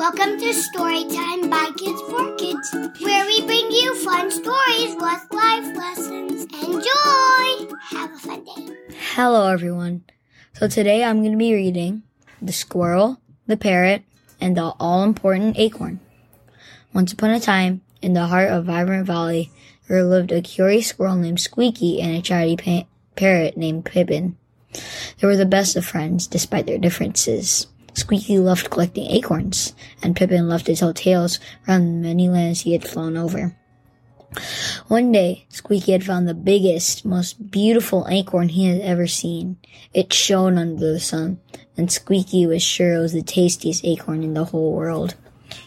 Welcome to Storytime by Kids for Kids, where we bring you fun stories with life lessons. Enjoy! Have a fun day. Hello, everyone. So today I'm going to be reading The Squirrel, the Parrot, and the All Important Acorn. Once upon a time, in the heart of Vibrant Valley, there lived a curious squirrel named Squeaky and a chatty pa- parrot named Pippin. They were the best of friends, despite their differences. Squeaky loved collecting acorns, and Pippin loved to tell tales around the many lands he had flown over. One day, Squeaky had found the biggest, most beautiful acorn he had ever seen. It shone under the sun, and Squeaky was sure it was the tastiest acorn in the whole world.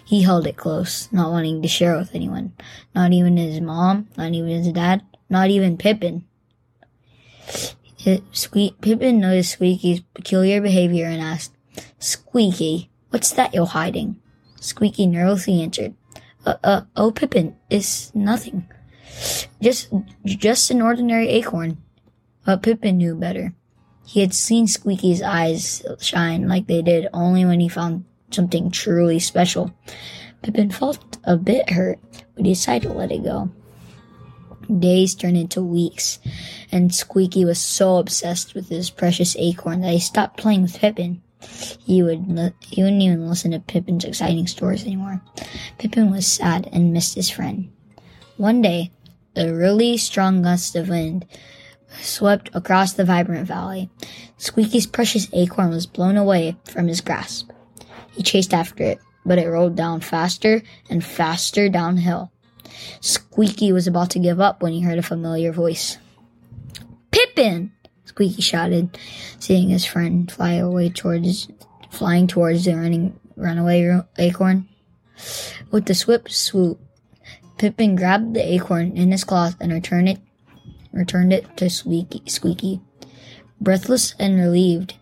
He held it close, not wanting to share it with anyone. Not even his mom, not even his dad, not even Pippin. It, Squeak, Pippin noticed Squeaky's peculiar behavior and asked, Squeaky, what's that you're hiding? Squeaky nervously answered, uh, uh, oh, Pippin, it's nothing. Just, just an ordinary acorn. But Pippin knew better. He had seen Squeaky's eyes shine like they did only when he found something truly special. Pippin felt a bit hurt, but he decided to let it go. Days turned into weeks, and Squeaky was so obsessed with his precious acorn that he stopped playing with Pippin. He would he wouldn't even listen to Pippin's exciting stories anymore. Pippin was sad and missed his friend. One day, a really strong gust of wind swept across the vibrant valley. Squeaky's precious acorn was blown away from his grasp. He chased after it, but it rolled down faster and faster downhill. Squeaky was about to give up when he heard a familiar voice. Pippin! Squeaky shouted, seeing his friend fly away towards, flying towards the running runaway acorn. With a swift swoop, Pippin grabbed the acorn in his claws and returned it, returned it to Squeaky. Squeaky. Breathless and relieved,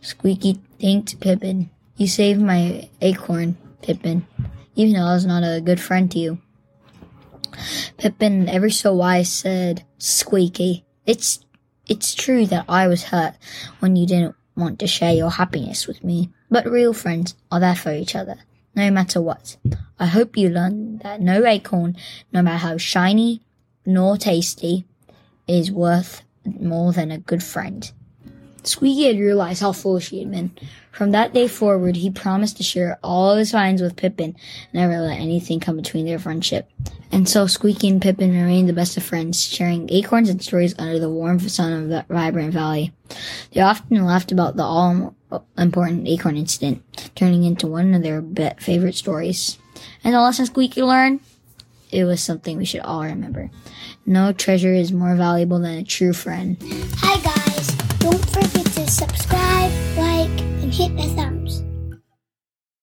Squeaky thanked Pippin. You saved my acorn, Pippin, even though I was not a good friend to you. Pippin, ever so wise, said, Squeaky, it's it's true that I was hurt when you didn't want to share your happiness with me, but real friends are there for each other, no matter what. I hope you learn that no acorn, no matter how shiny nor tasty, is worth more than a good friend. Squeaky had realized how foolish he had been. From that day forward, he promised to share all his finds with Pippin, never let anything come between their friendship. And so Squeaky and Pippin remained the best of friends, sharing acorns and stories under the warm sun of that vibrant valley. They often laughed about the all-important acorn incident, turning into one of their favorite stories. And the lesson Squeaky learned? It was something we should all remember. No treasure is more valuable than a true friend. Hi guys, don't forget to subscribe, like, and hit the thumbs.